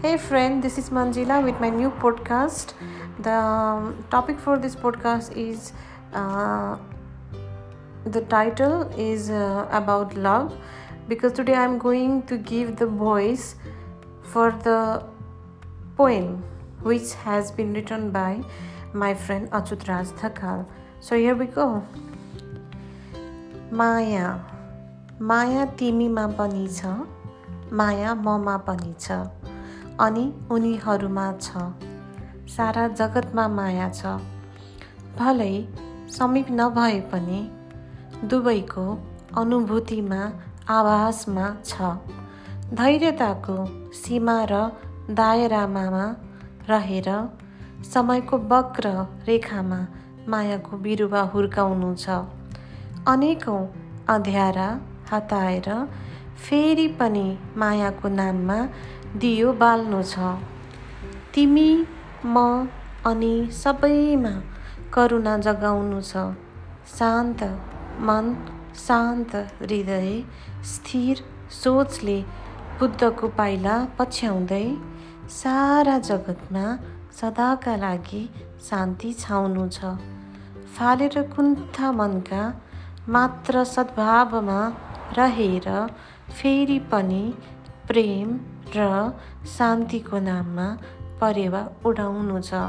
Hey friend, this is Manjila with my new podcast. The um, topic for this podcast is uh, the title is uh, about love because today I'm going to give the voice for the poem which has been written by my friend Achut Raj Thakal. So here we go. माया माया तिमीमा पनि छ माया ममा पनि छ अनि उनीहरूमा छ। सारा जगतमा माया छ। भलै समीप नभए पनि दुवैको अनुभूतिमा आभासमा छ। धैर्यताको सीमा र दायरामा रहेर समयको वक्र रेखामा मायाको बिरुवा हुर्काउनु छ। अनेकौँ अँध्यारा हताएर फेरि पनि मायाको नाममा दियो बाल्नु छ। तिमी म अनि सबैमा करुणा जगाउनु छ। शान्त मन शान्त हृदय स्थिर सोचले बुद्धको पाइला पछ्याउँदै सारा जगतमा सदाका लागि शान्ति छाउनु छ। फालेर कुन्था मनका मात्र सद्भावमा रहेर फेरि पनि प्रेम र शान्तिको नाममा परेवा उडाउनु छ।